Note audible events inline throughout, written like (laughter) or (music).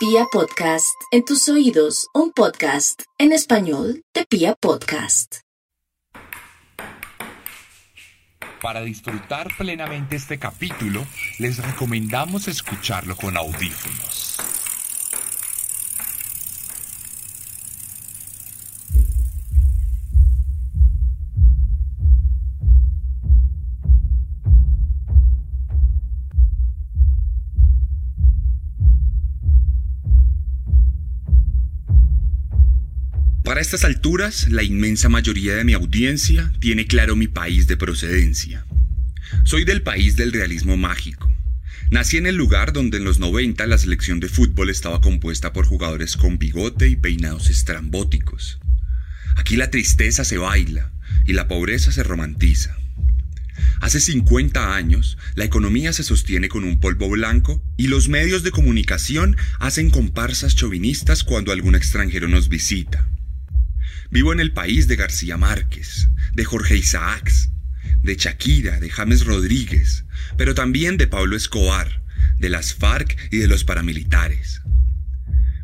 Pia Podcast, en tus oídos, un podcast en español de Pia Podcast. Para disfrutar plenamente este capítulo, les recomendamos escucharlo con audífonos. Para estas alturas, la inmensa mayoría de mi audiencia tiene claro mi país de procedencia. Soy del país del realismo mágico. Nací en el lugar donde en los 90 la selección de fútbol estaba compuesta por jugadores con bigote y peinados estrambóticos. Aquí la tristeza se baila y la pobreza se romantiza. Hace 50 años, la economía se sostiene con un polvo blanco y los medios de comunicación hacen comparsas chauvinistas cuando algún extranjero nos visita. Vivo en el país de García Márquez, de Jorge Isaacs, de Shakira, de James Rodríguez, pero también de Pablo Escobar, de las FARC y de los paramilitares.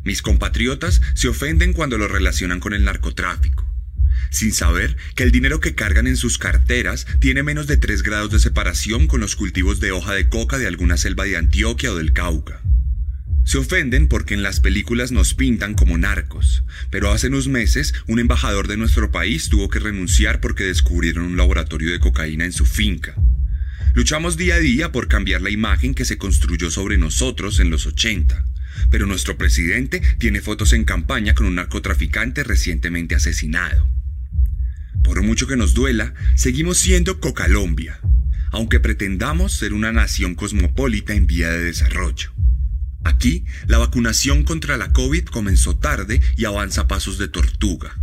Mis compatriotas se ofenden cuando lo relacionan con el narcotráfico, sin saber que el dinero que cargan en sus carteras tiene menos de 3 grados de separación con los cultivos de hoja de coca de alguna selva de Antioquia o del Cauca. Se ofenden porque en las películas nos pintan como narcos, pero hace unos meses un embajador de nuestro país tuvo que renunciar porque descubrieron un laboratorio de cocaína en su finca. Luchamos día a día por cambiar la imagen que se construyó sobre nosotros en los 80, pero nuestro presidente tiene fotos en campaña con un narcotraficante recientemente asesinado. Por mucho que nos duela, seguimos siendo Cocalombia, aunque pretendamos ser una nación cosmopolita en vía de desarrollo. Aquí, la vacunación contra la COVID comenzó tarde y avanza a pasos de tortuga.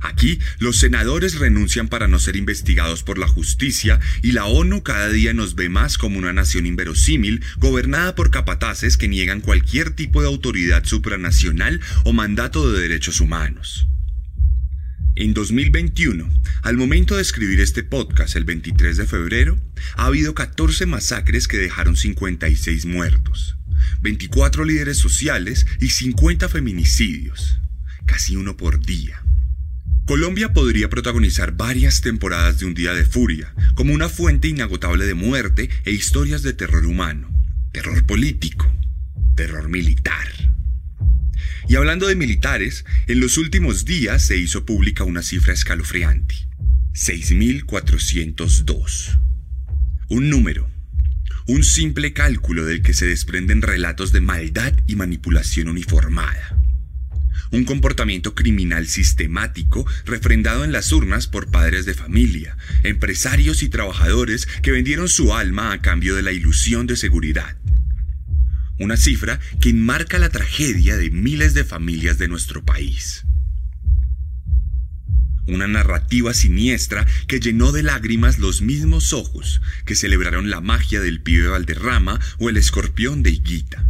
Aquí, los senadores renuncian para no ser investigados por la justicia y la ONU cada día nos ve más como una nación inverosímil gobernada por capataces que niegan cualquier tipo de autoridad supranacional o mandato de derechos humanos. En 2021, al momento de escribir este podcast el 23 de febrero, ha habido 14 masacres que dejaron 56 muertos. 24 líderes sociales y 50 feminicidios, casi uno por día. Colombia podría protagonizar varias temporadas de Un Día de Furia, como una fuente inagotable de muerte e historias de terror humano, terror político, terror militar. Y hablando de militares, en los últimos días se hizo pública una cifra escalofriante. 6.402. Un número un simple cálculo del que se desprenden relatos de maldad y manipulación uniformada. Un comportamiento criminal sistemático refrendado en las urnas por padres de familia, empresarios y trabajadores que vendieron su alma a cambio de la ilusión de seguridad. Una cifra que enmarca la tragedia de miles de familias de nuestro país una narrativa siniestra que llenó de lágrimas los mismos ojos que celebraron la magia del pibe Valderrama o el escorpión de Higuita.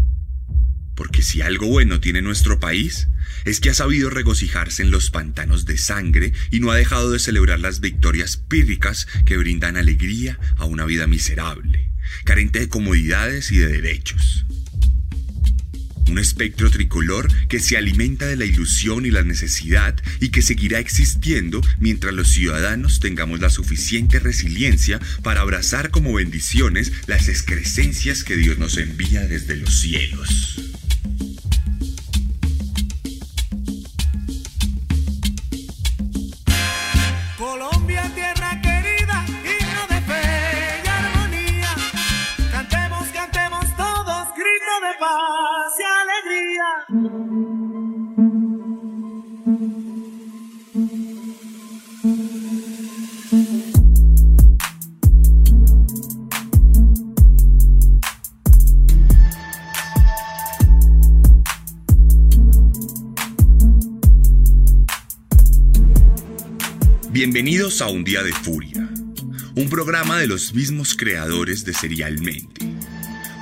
Porque si algo bueno tiene nuestro país, es que ha sabido regocijarse en los pantanos de sangre y no ha dejado de celebrar las victorias pírricas que brindan alegría a una vida miserable, carente de comodidades y de derechos un espectro tricolor que se alimenta de la ilusión y la necesidad y que seguirá existiendo mientras los ciudadanos tengamos la suficiente resiliencia para abrazar como bendiciones las excrescencias que Dios nos envía desde los cielos. Bienvenidos a Un Día de Furia, un programa de los mismos creadores de Serialmente.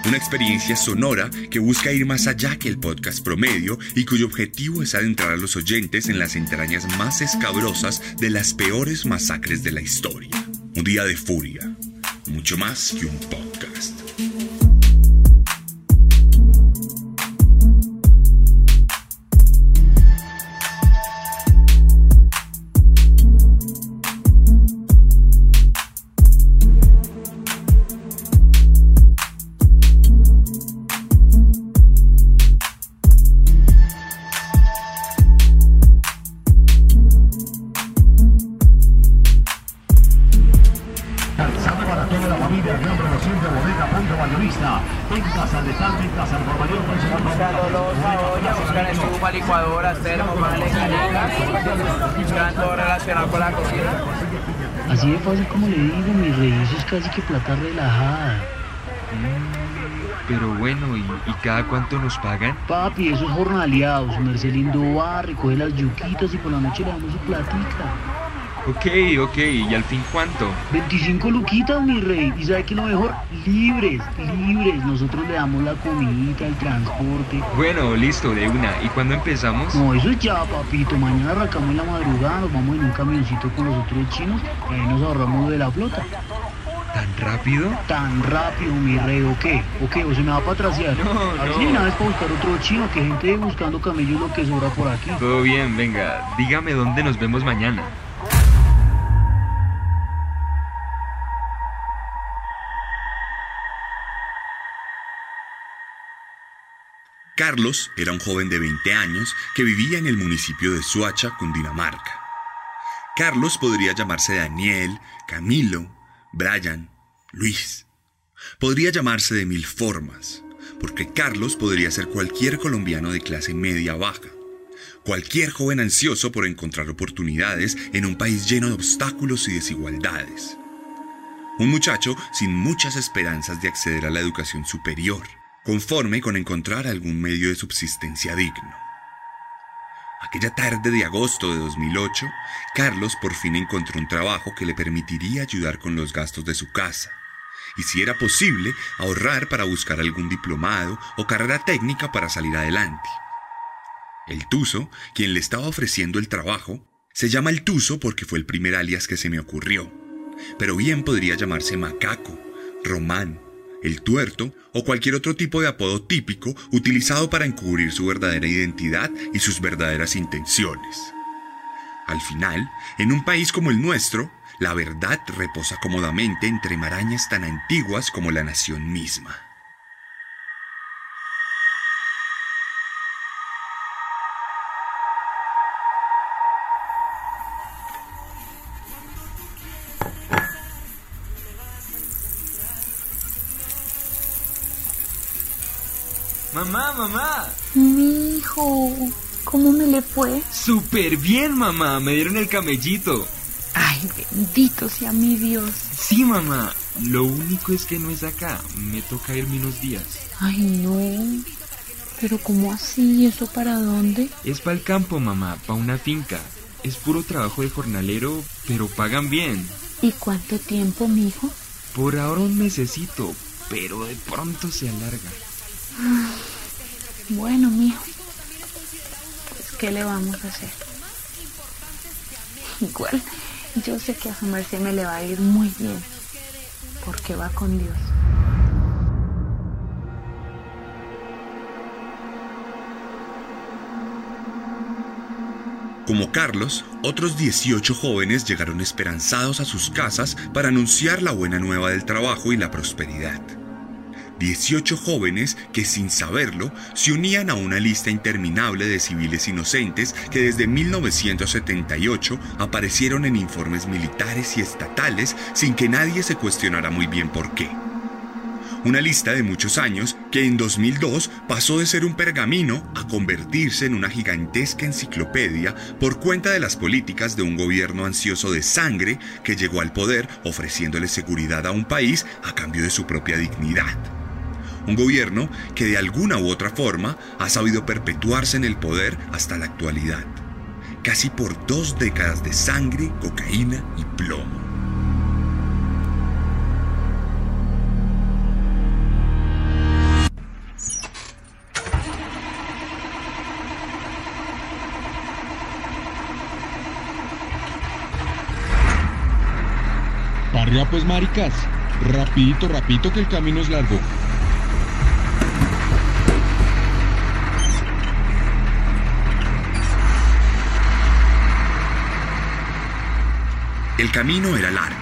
Una experiencia sonora que busca ir más allá que el podcast promedio y cuyo objetivo es adentrar a los oyentes en las entrañas más escabrosas de las peores masacres de la historia. Un Día de Furia, mucho más que un podcast. Relacionado con la cocina. Así de fácil como le digo, mi rey, eso es casi que plata relajada. Pero bueno, ¿y, y cada cuánto nos pagan? Papi, eso es jornaleados. Mercelindo va, recoge las yuquitas y por la noche le damos su platica. Ok, ok, ¿y al fin cuánto? 25 luquitas, mi rey. Y sabe que lo mejor, libres, libres. Nosotros le damos la comida, el transporte. Bueno, listo, de una. ¿Y cuándo empezamos? No, eso es ya, papito. Mañana arrancamos en la madrugada, nos vamos en un camioncito con los otros chinos y ahí nos ahorramos de la flota. ¿Tan rápido? Tan rápido, mi rey, ¿o qué? ¿O qué? ¿O se me va a patraciar? No, A ver no. si una vez para buscar otro chino, que gente buscando camellos lo que sobra por aquí. Todo bien, venga, dígame dónde nos vemos mañana. Carlos era un joven de 20 años que vivía en el municipio de Suacha, Cundinamarca. Carlos podría llamarse Daniel, Camilo, Brian, Luis. Podría llamarse de mil formas, porque Carlos podría ser cualquier colombiano de clase media baja, cualquier joven ansioso por encontrar oportunidades en un país lleno de obstáculos y desigualdades. Un muchacho sin muchas esperanzas de acceder a la educación superior, conforme con encontrar algún medio de subsistencia digno. Aquella tarde de agosto de 2008, Carlos por fin encontró un trabajo que le permitiría ayudar con los gastos de su casa, y si era posible, ahorrar para buscar algún diplomado o carrera técnica para salir adelante. El Tuso, quien le estaba ofreciendo el trabajo, se llama el Tuso porque fue el primer alias que se me ocurrió, pero bien podría llamarse Macaco, Román, el Tuerto o cualquier otro tipo de apodo típico utilizado para encubrir su verdadera identidad y sus verdaderas intenciones. Al final, en un país como el nuestro, la verdad reposa cómodamente entre marañas tan antiguas como la nación misma. Hijo, ¿cómo me le fue? Súper bien, mamá. Me dieron el camellito. Ay, bendito sea mi Dios. Sí, mamá. Lo único es que no es acá. Me toca irme unos días. Ay, no. Pero ¿cómo así? ¿Eso para dónde? Es para el campo, mamá, para una finca. Es puro trabajo de jornalero, pero pagan bien. ¿Y cuánto tiempo, mi hijo? Por ahora un mesecito, pero de pronto se alarga. Bueno, mijo. ¿Qué le vamos a hacer? (laughs) Igual, yo sé que a su merced me le va a ir muy bien. Porque va con Dios. Como Carlos, otros 18 jóvenes llegaron esperanzados a sus casas para anunciar la buena nueva del trabajo y la prosperidad. 18 jóvenes que sin saberlo se unían a una lista interminable de civiles inocentes que desde 1978 aparecieron en informes militares y estatales sin que nadie se cuestionara muy bien por qué. Una lista de muchos años que en 2002 pasó de ser un pergamino a convertirse en una gigantesca enciclopedia por cuenta de las políticas de un gobierno ansioso de sangre que llegó al poder ofreciéndole seguridad a un país a cambio de su propia dignidad. Un gobierno que de alguna u otra forma ha sabido perpetuarse en el poder hasta la actualidad. Casi por dos décadas de sangre, cocaína y plomo. Parria pues maricas. Rapidito, rapidito que el camino es largo. El camino era largo.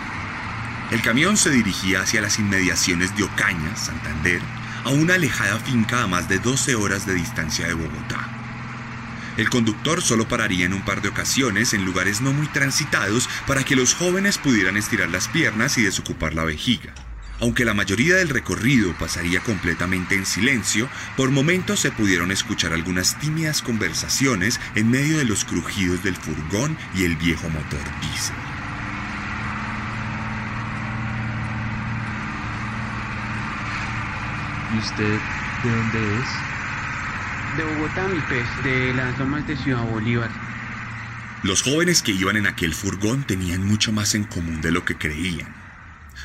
El camión se dirigía hacia las inmediaciones de Ocaña, Santander, a una alejada finca a más de 12 horas de distancia de Bogotá. El conductor solo pararía en un par de ocasiones en lugares no muy transitados para que los jóvenes pudieran estirar las piernas y desocupar la vejiga. Aunque la mayoría del recorrido pasaría completamente en silencio, por momentos se pudieron escuchar algunas tímidas conversaciones en medio de los crujidos del furgón y el viejo motor diésel. ¿Y usted de dónde es? De Bogotá, mi pez, de las lomas de Ciudad Bolívar. Los jóvenes que iban en aquel furgón tenían mucho más en común de lo que creían.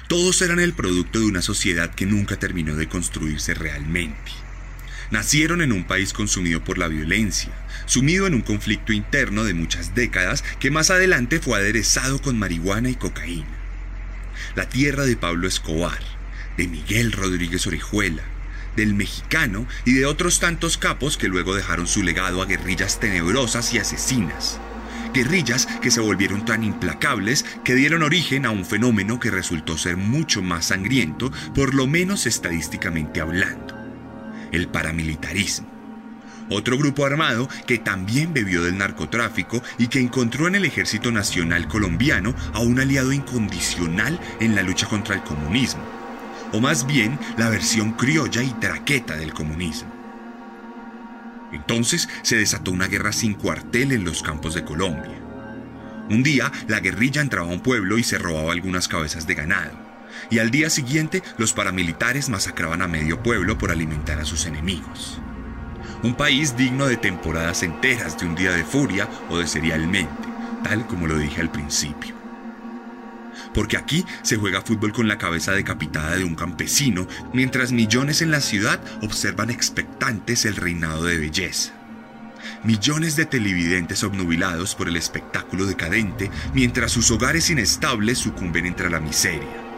Todos eran el producto de una sociedad que nunca terminó de construirse realmente. Nacieron en un país consumido por la violencia, sumido en un conflicto interno de muchas décadas que más adelante fue aderezado con marihuana y cocaína. La tierra de Pablo Escobar, de Miguel Rodríguez Orejuela, del mexicano y de otros tantos capos que luego dejaron su legado a guerrillas tenebrosas y asesinas. Guerrillas que se volvieron tan implacables que dieron origen a un fenómeno que resultó ser mucho más sangriento, por lo menos estadísticamente hablando. El paramilitarismo. Otro grupo armado que también bebió del narcotráfico y que encontró en el Ejército Nacional Colombiano a un aliado incondicional en la lucha contra el comunismo, o más bien la versión criolla y traqueta del comunismo. Entonces se desató una guerra sin cuartel en los campos de Colombia. Un día la guerrilla entraba a un pueblo y se robaba algunas cabezas de ganado, y al día siguiente los paramilitares masacraban a medio pueblo por alimentar a sus enemigos. Un país digno de temporadas enteras de un día de furia o de serialmente, tal como lo dije al principio porque aquí se juega fútbol con la cabeza decapitada de un campesino, mientras millones en la ciudad observan expectantes el reinado de belleza. Millones de televidentes obnubilados por el espectáculo decadente, mientras sus hogares inestables sucumben entre la miseria.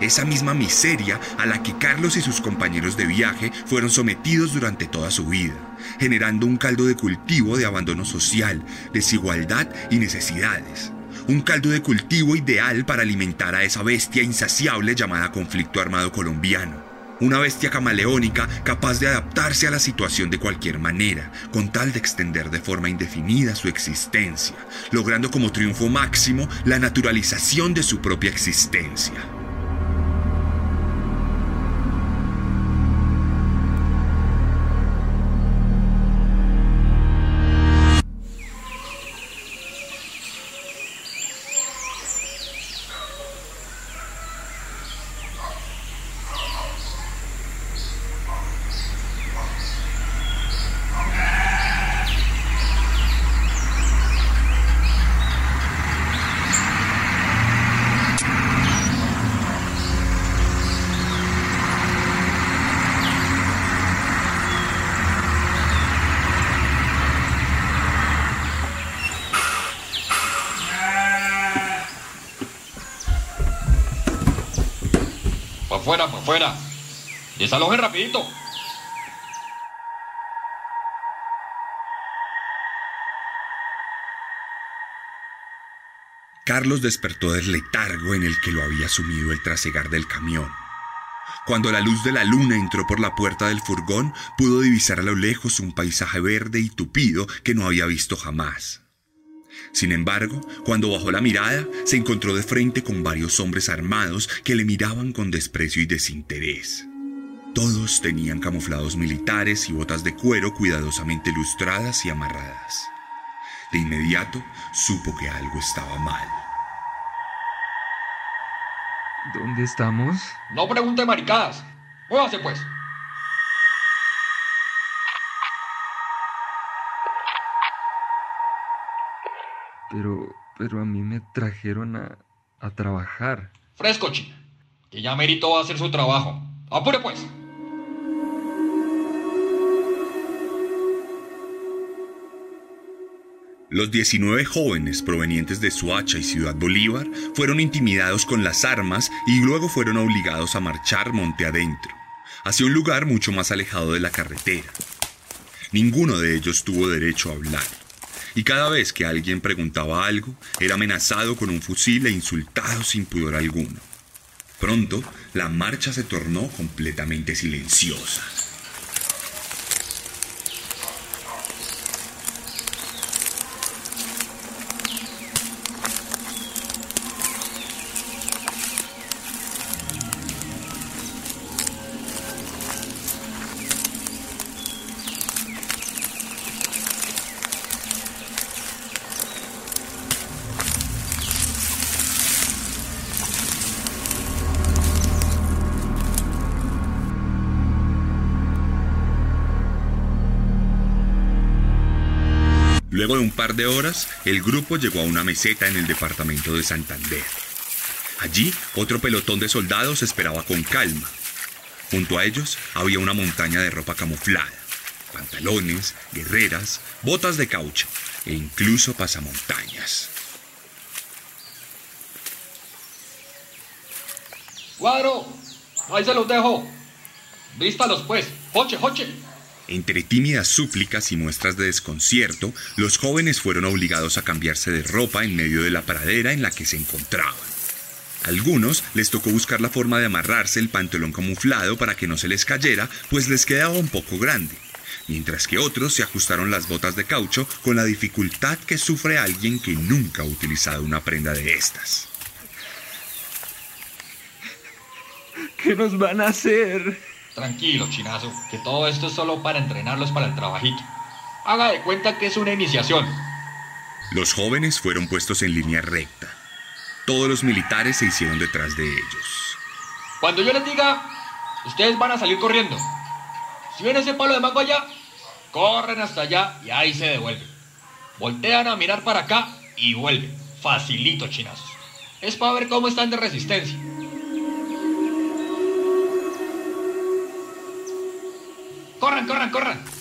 Esa misma miseria a la que Carlos y sus compañeros de viaje fueron sometidos durante toda su vida, generando un caldo de cultivo de abandono social, desigualdad y necesidades un caldo de cultivo ideal para alimentar a esa bestia insaciable llamada conflicto armado colombiano. Una bestia camaleónica capaz de adaptarse a la situación de cualquier manera, con tal de extender de forma indefinida su existencia, logrando como triunfo máximo la naturalización de su propia existencia. Pa' afuera, pa' afuera. Desaloje rapidito. Carlos despertó del letargo en el que lo había sumido el trasegar del camión. Cuando la luz de la luna entró por la puerta del furgón, pudo divisar a lo lejos un paisaje verde y tupido que no había visto jamás. Sin embargo, cuando bajó la mirada, se encontró de frente con varios hombres armados que le miraban con desprecio y desinterés. Todos tenían camuflados militares y botas de cuero cuidadosamente lustradas y amarradas. De inmediato supo que algo estaba mal. ¿Dónde estamos? No pregunte maricadas. Muévase pues. Pero, pero a mí me trajeron a, a trabajar. Fresco, china. Que ya Merito va a hacer su trabajo. Apure pues. Los 19 jóvenes provenientes de Suacha y Ciudad Bolívar fueron intimidados con las armas y luego fueron obligados a marchar monte adentro, hacia un lugar mucho más alejado de la carretera. Ninguno de ellos tuvo derecho a hablar, y cada vez que alguien preguntaba algo, era amenazado con un fusil e insultado sin pudor alguno. Pronto, la marcha se tornó completamente silenciosa. De horas, el grupo llegó a una meseta en el departamento de Santander. Allí, otro pelotón de soldados esperaba con calma. Junto a ellos había una montaña de ropa camuflada, pantalones, guerreras, botas de caucho e incluso pasamontañas. Cuadro, ahí se los dejo. Vístalos pues, hoche, hoche. Entre tímidas súplicas y muestras de desconcierto, los jóvenes fueron obligados a cambiarse de ropa en medio de la pradera en la que se encontraban. Algunos les tocó buscar la forma de amarrarse el pantalón camuflado para que no se les cayera, pues les quedaba un poco grande, mientras que otros se ajustaron las botas de caucho con la dificultad que sufre alguien que nunca ha utilizado una prenda de estas. ¿Qué nos van a hacer? Tranquilo, chinazo, que todo esto es solo para entrenarlos para el trabajito. Haga de cuenta que es una iniciación. Los jóvenes fueron puestos en línea recta. Todos los militares se hicieron detrás de ellos. Cuando yo les diga, ustedes van a salir corriendo. Si ven ese palo de mango allá, corren hasta allá y ahí se devuelven. Voltean a mirar para acá y vuelven. Facilito, chinazos. Es para ver cómo están de resistencia. Corran, corran, corran.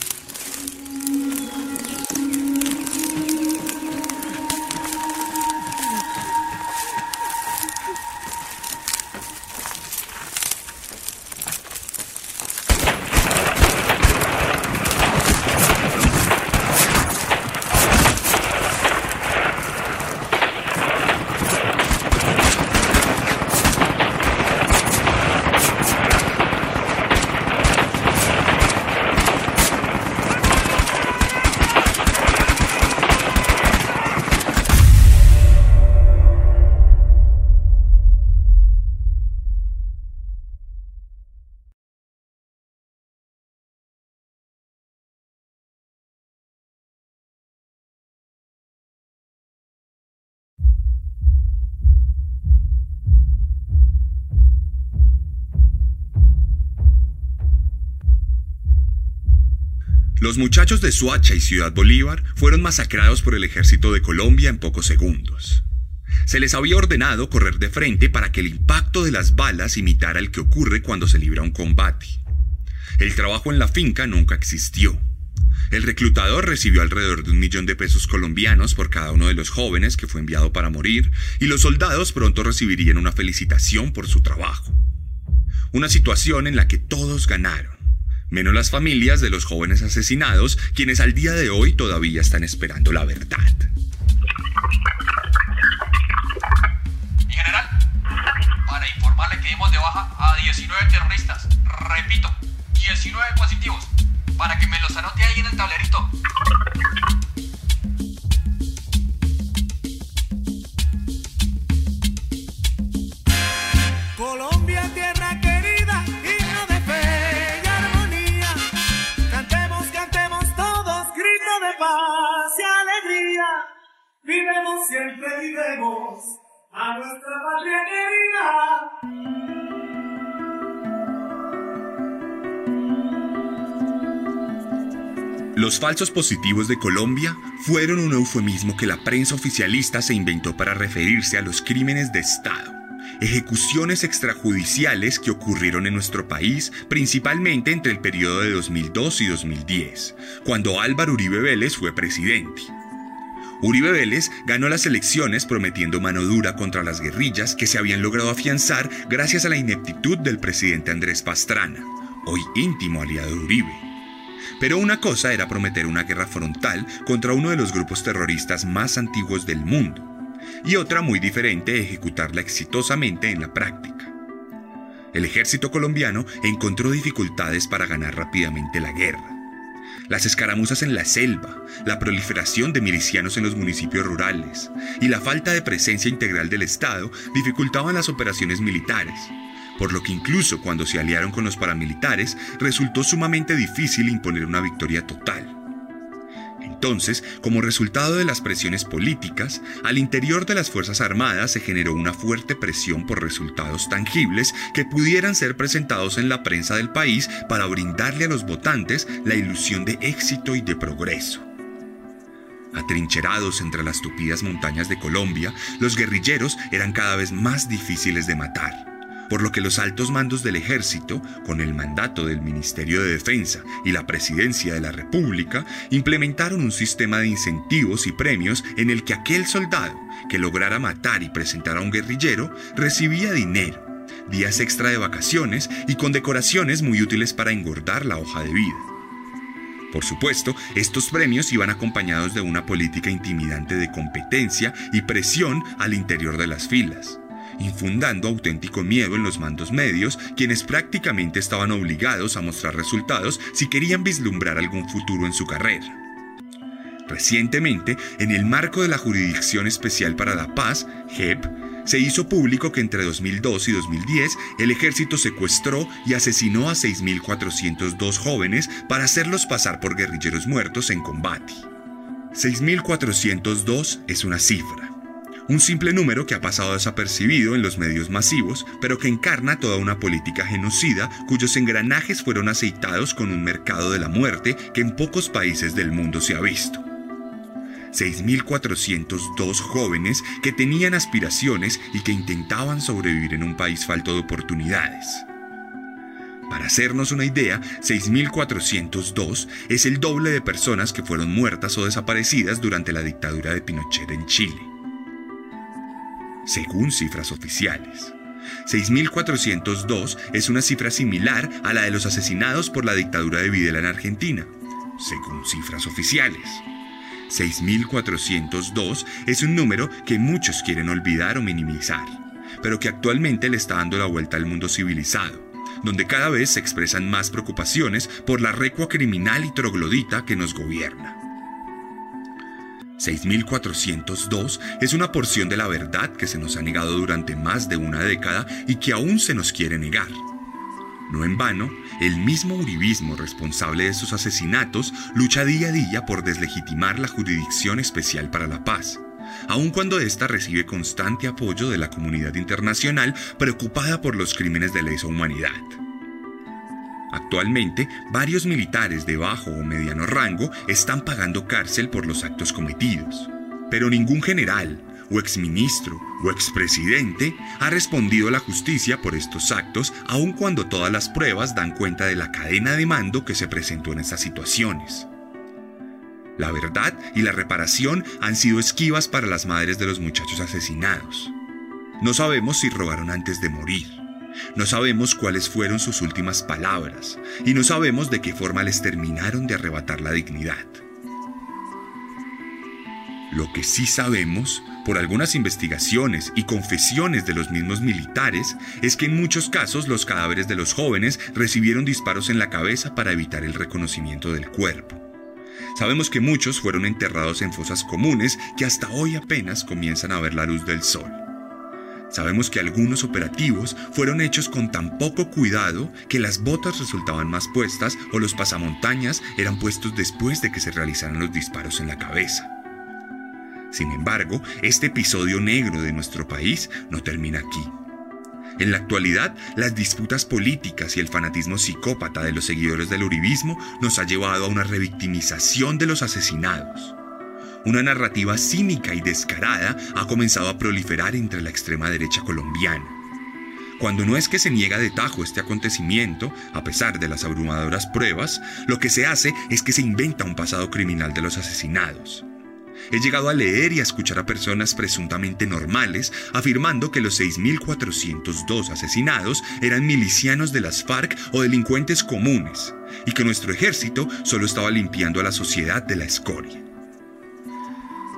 Los muchachos de Suacha y Ciudad Bolívar fueron masacrados por el ejército de Colombia en pocos segundos. Se les había ordenado correr de frente para que el impacto de las balas imitara el que ocurre cuando se libra un combate. El trabajo en la finca nunca existió. El reclutador recibió alrededor de un millón de pesos colombianos por cada uno de los jóvenes que fue enviado para morir, y los soldados pronto recibirían una felicitación por su trabajo. Una situación en la que todos ganaron menos las familias de los jóvenes asesinados, quienes al día de hoy todavía están esperando la verdad. Mi general, para informarle que dimos de baja a 19 terroristas. Repito, 19 positivos. Para que me los anote ahí en el tablerito. Siempre vivemos a nuestra patria querida. Los falsos positivos de Colombia fueron un eufemismo que la prensa oficialista se inventó para referirse a los crímenes de Estado, ejecuciones extrajudiciales que ocurrieron en nuestro país principalmente entre el periodo de 2002 y 2010, cuando Álvaro Uribe Vélez fue presidente. Uribe Vélez ganó las elecciones prometiendo mano dura contra las guerrillas que se habían logrado afianzar gracias a la ineptitud del presidente Andrés Pastrana, hoy íntimo aliado de Uribe. Pero una cosa era prometer una guerra frontal contra uno de los grupos terroristas más antiguos del mundo, y otra muy diferente ejecutarla exitosamente en la práctica. El ejército colombiano encontró dificultades para ganar rápidamente la guerra. Las escaramuzas en la selva, la proliferación de milicianos en los municipios rurales y la falta de presencia integral del Estado dificultaban las operaciones militares, por lo que incluso cuando se aliaron con los paramilitares resultó sumamente difícil imponer una victoria total. Entonces, como resultado de las presiones políticas, al interior de las Fuerzas Armadas se generó una fuerte presión por resultados tangibles que pudieran ser presentados en la prensa del país para brindarle a los votantes la ilusión de éxito y de progreso. Atrincherados entre las tupidas montañas de Colombia, los guerrilleros eran cada vez más difíciles de matar por lo que los altos mandos del ejército, con el mandato del Ministerio de Defensa y la Presidencia de la República, implementaron un sistema de incentivos y premios en el que aquel soldado que lograra matar y presentar a un guerrillero recibía dinero, días extra de vacaciones y condecoraciones muy útiles para engordar la hoja de vida. Por supuesto, estos premios iban acompañados de una política intimidante de competencia y presión al interior de las filas infundando auténtico miedo en los mandos medios, quienes prácticamente estaban obligados a mostrar resultados si querían vislumbrar algún futuro en su carrera. Recientemente, en el marco de la Jurisdicción Especial para la Paz, JEP, se hizo público que entre 2002 y 2010 el ejército secuestró y asesinó a 6.402 jóvenes para hacerlos pasar por guerrilleros muertos en combate. 6.402 es una cifra, un simple número que ha pasado desapercibido en los medios masivos, pero que encarna toda una política genocida cuyos engranajes fueron aceitados con un mercado de la muerte que en pocos países del mundo se ha visto. 6.402 jóvenes que tenían aspiraciones y que intentaban sobrevivir en un país falto de oportunidades. Para hacernos una idea, 6.402 es el doble de personas que fueron muertas o desaparecidas durante la dictadura de Pinochet en Chile según cifras oficiales. 6.402 es una cifra similar a la de los asesinados por la dictadura de Videla en Argentina, según cifras oficiales. 6.402 es un número que muchos quieren olvidar o minimizar, pero que actualmente le está dando la vuelta al mundo civilizado, donde cada vez se expresan más preocupaciones por la recua criminal y troglodita que nos gobierna. 6.402 es una porción de la verdad que se nos ha negado durante más de una década y que aún se nos quiere negar. No en vano, el mismo uribismo responsable de esos asesinatos lucha día a día por deslegitimar la Jurisdicción Especial para la Paz, aun cuando ésta recibe constante apoyo de la comunidad internacional preocupada por los crímenes de lesa humanidad. Actualmente, varios militares de bajo o mediano rango están pagando cárcel por los actos cometidos, pero ningún general, o exministro, o expresidente ha respondido a la justicia por estos actos, aun cuando todas las pruebas dan cuenta de la cadena de mando que se presentó en estas situaciones. La verdad y la reparación han sido esquivas para las madres de los muchachos asesinados. No sabemos si rogaron antes de morir no sabemos cuáles fueron sus últimas palabras y no sabemos de qué forma les terminaron de arrebatar la dignidad. Lo que sí sabemos, por algunas investigaciones y confesiones de los mismos militares, es que en muchos casos los cadáveres de los jóvenes recibieron disparos en la cabeza para evitar el reconocimiento del cuerpo. Sabemos que muchos fueron enterrados en fosas comunes que hasta hoy apenas comienzan a ver la luz del sol. Sabemos que algunos operativos fueron hechos con tan poco cuidado que las botas resultaban más puestas o los pasamontañas eran puestos después de que se realizaran los disparos en la cabeza. Sin embargo, este episodio negro de nuestro país no termina aquí. En la actualidad, las disputas políticas y el fanatismo psicópata de los seguidores del uribismo nos ha llevado a una revictimización de los asesinados una narrativa cínica y descarada ha comenzado a proliferar entre la extrema derecha colombiana. Cuando no es que se niega de tajo este acontecimiento, a pesar de las abrumadoras pruebas, lo que se hace es que se inventa un pasado criminal de los asesinados. He llegado a leer y a escuchar a personas presuntamente normales afirmando que los 6.402 asesinados eran milicianos de las FARC o delincuentes comunes, y que nuestro ejército solo estaba limpiando a la sociedad de la escoria.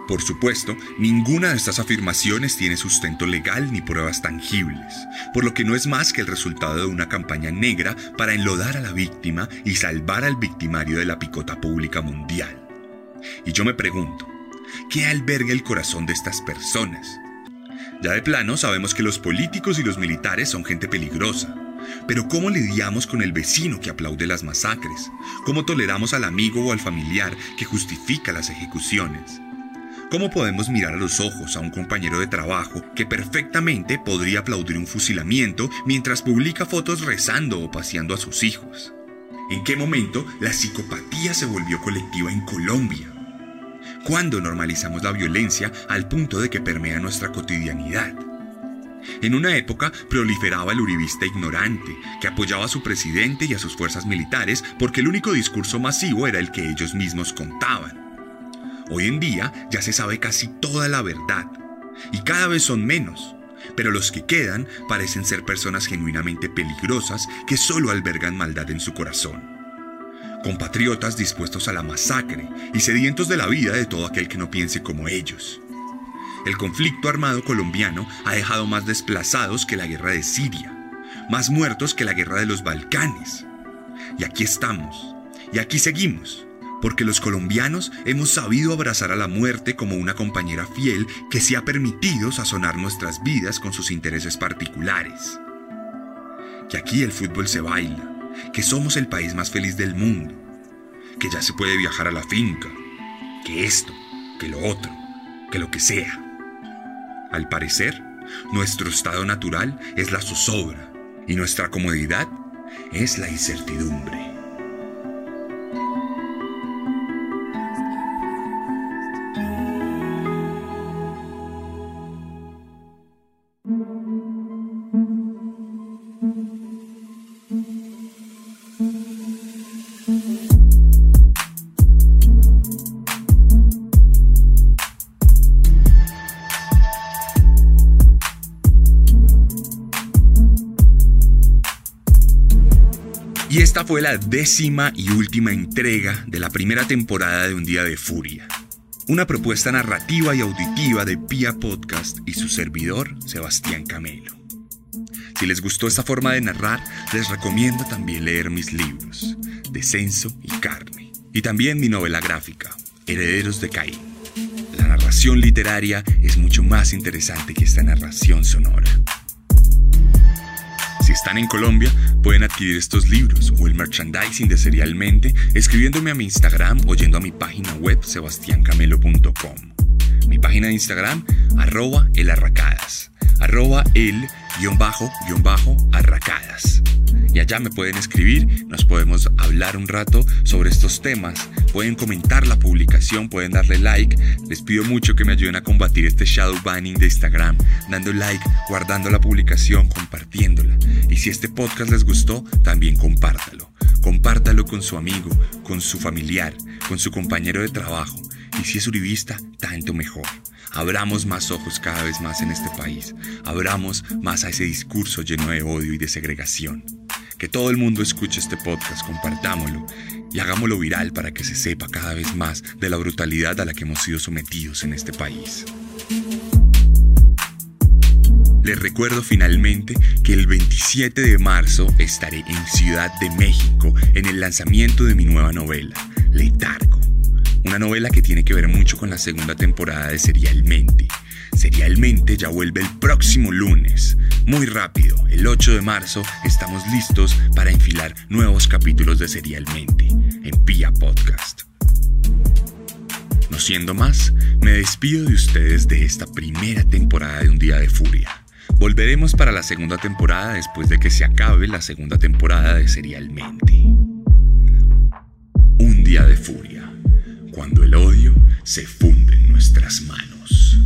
Por supuesto, ninguna de estas afirmaciones tiene sustento legal ni pruebas tangibles, por lo que no es más que el resultado de una campaña negra para enlodar a la víctima y salvar al victimario de la picota pública mundial. Y yo me pregunto, ¿qué alberga el corazón de estas personas? Ya de plano sabemos que los políticos y los militares son gente peligrosa, pero ¿cómo lidiamos con el vecino que aplaude las masacres? ¿Cómo toleramos al amigo o al familiar que justifica las ejecuciones? ¿Cómo podemos mirar a los ojos a un compañero de trabajo que perfectamente podría aplaudir un fusilamiento mientras publica fotos rezando o paseando a sus hijos? ¿En qué momento la psicopatía se volvió colectiva en Colombia? ¿Cuándo normalizamos la violencia al punto de que permea nuestra cotidianidad? En una época proliferaba el uribista ignorante, que apoyaba a su presidente y a sus fuerzas militares porque el único discurso masivo era el que ellos mismos contaban. Hoy en día ya se sabe casi toda la verdad, y cada vez son menos, pero los que quedan parecen ser personas genuinamente peligrosas que solo albergan maldad en su corazón. Compatriotas dispuestos a la masacre y sedientos de la vida de todo aquel que no piense como ellos. El conflicto armado colombiano ha dejado más desplazados que la guerra de Siria, más muertos que la guerra de los Balcanes. Y aquí estamos, y aquí seguimos, porque los colombianos hemos sabido abrazar a la muerte como una compañera fiel que se ha permitido sazonar nuestras vidas con sus intereses particulares. Que aquí el fútbol se baila, que somos el país más feliz del mundo, que ya se puede viajar a la finca, que esto, que lo otro, que lo que sea. Al parecer, nuestro estado natural es la zozobra y nuestra comodidad es la incertidumbre. Fue la décima y última entrega de la primera temporada de Un Día de Furia. Una propuesta narrativa y auditiva de Pia Podcast y su servidor, Sebastián Camelo. Si les gustó esta forma de narrar, les recomiendo también leer mis libros, Descenso y Carne, y también mi novela gráfica, Herederos de Caín. La narración literaria es mucho más interesante que esta narración sonora. Están en Colombia, pueden adquirir estos libros o el merchandising de Serialmente escribiéndome a mi Instagram o yendo a mi página web sebastiancamelo.com. Mi página de Instagram, arroba elarracadas, arroba el guion bajo guion bajo arracadas. Y allá me pueden escribir, nos podemos hablar un rato sobre estos temas, pueden comentar la publicación, pueden darle like. Les pido mucho que me ayuden a combatir este shadow banning de Instagram, dando like, guardando la publicación, compartiéndola. Y si este podcast les gustó, también compártalo. Compártalo con su amigo, con su familiar, con su compañero de trabajo. Y si es uribista, tanto mejor. Abramos más ojos cada vez más en este país. Abramos más a ese discurso lleno de odio y de segregación. Que todo el mundo escuche este podcast, compartámoslo y hagámoslo viral para que se sepa cada vez más de la brutalidad a la que hemos sido sometidos en este país. Les recuerdo finalmente que el 27 de marzo estaré en Ciudad de México en el lanzamiento de mi nueva novela, Letargo. Una novela que tiene que ver mucho con la segunda temporada de Serialmente. Serialmente ya vuelve el próximo lunes. Muy rápido, el 8 de marzo, estamos listos para enfilar nuevos capítulos de Serialmente en Pia Podcast. No siendo más, me despido de ustedes de esta primera temporada de Un Día de Furia. Volveremos para la segunda temporada después de que se acabe la segunda temporada de Serialmente. Un Día de Furia, cuando el odio se funde en nuestras manos.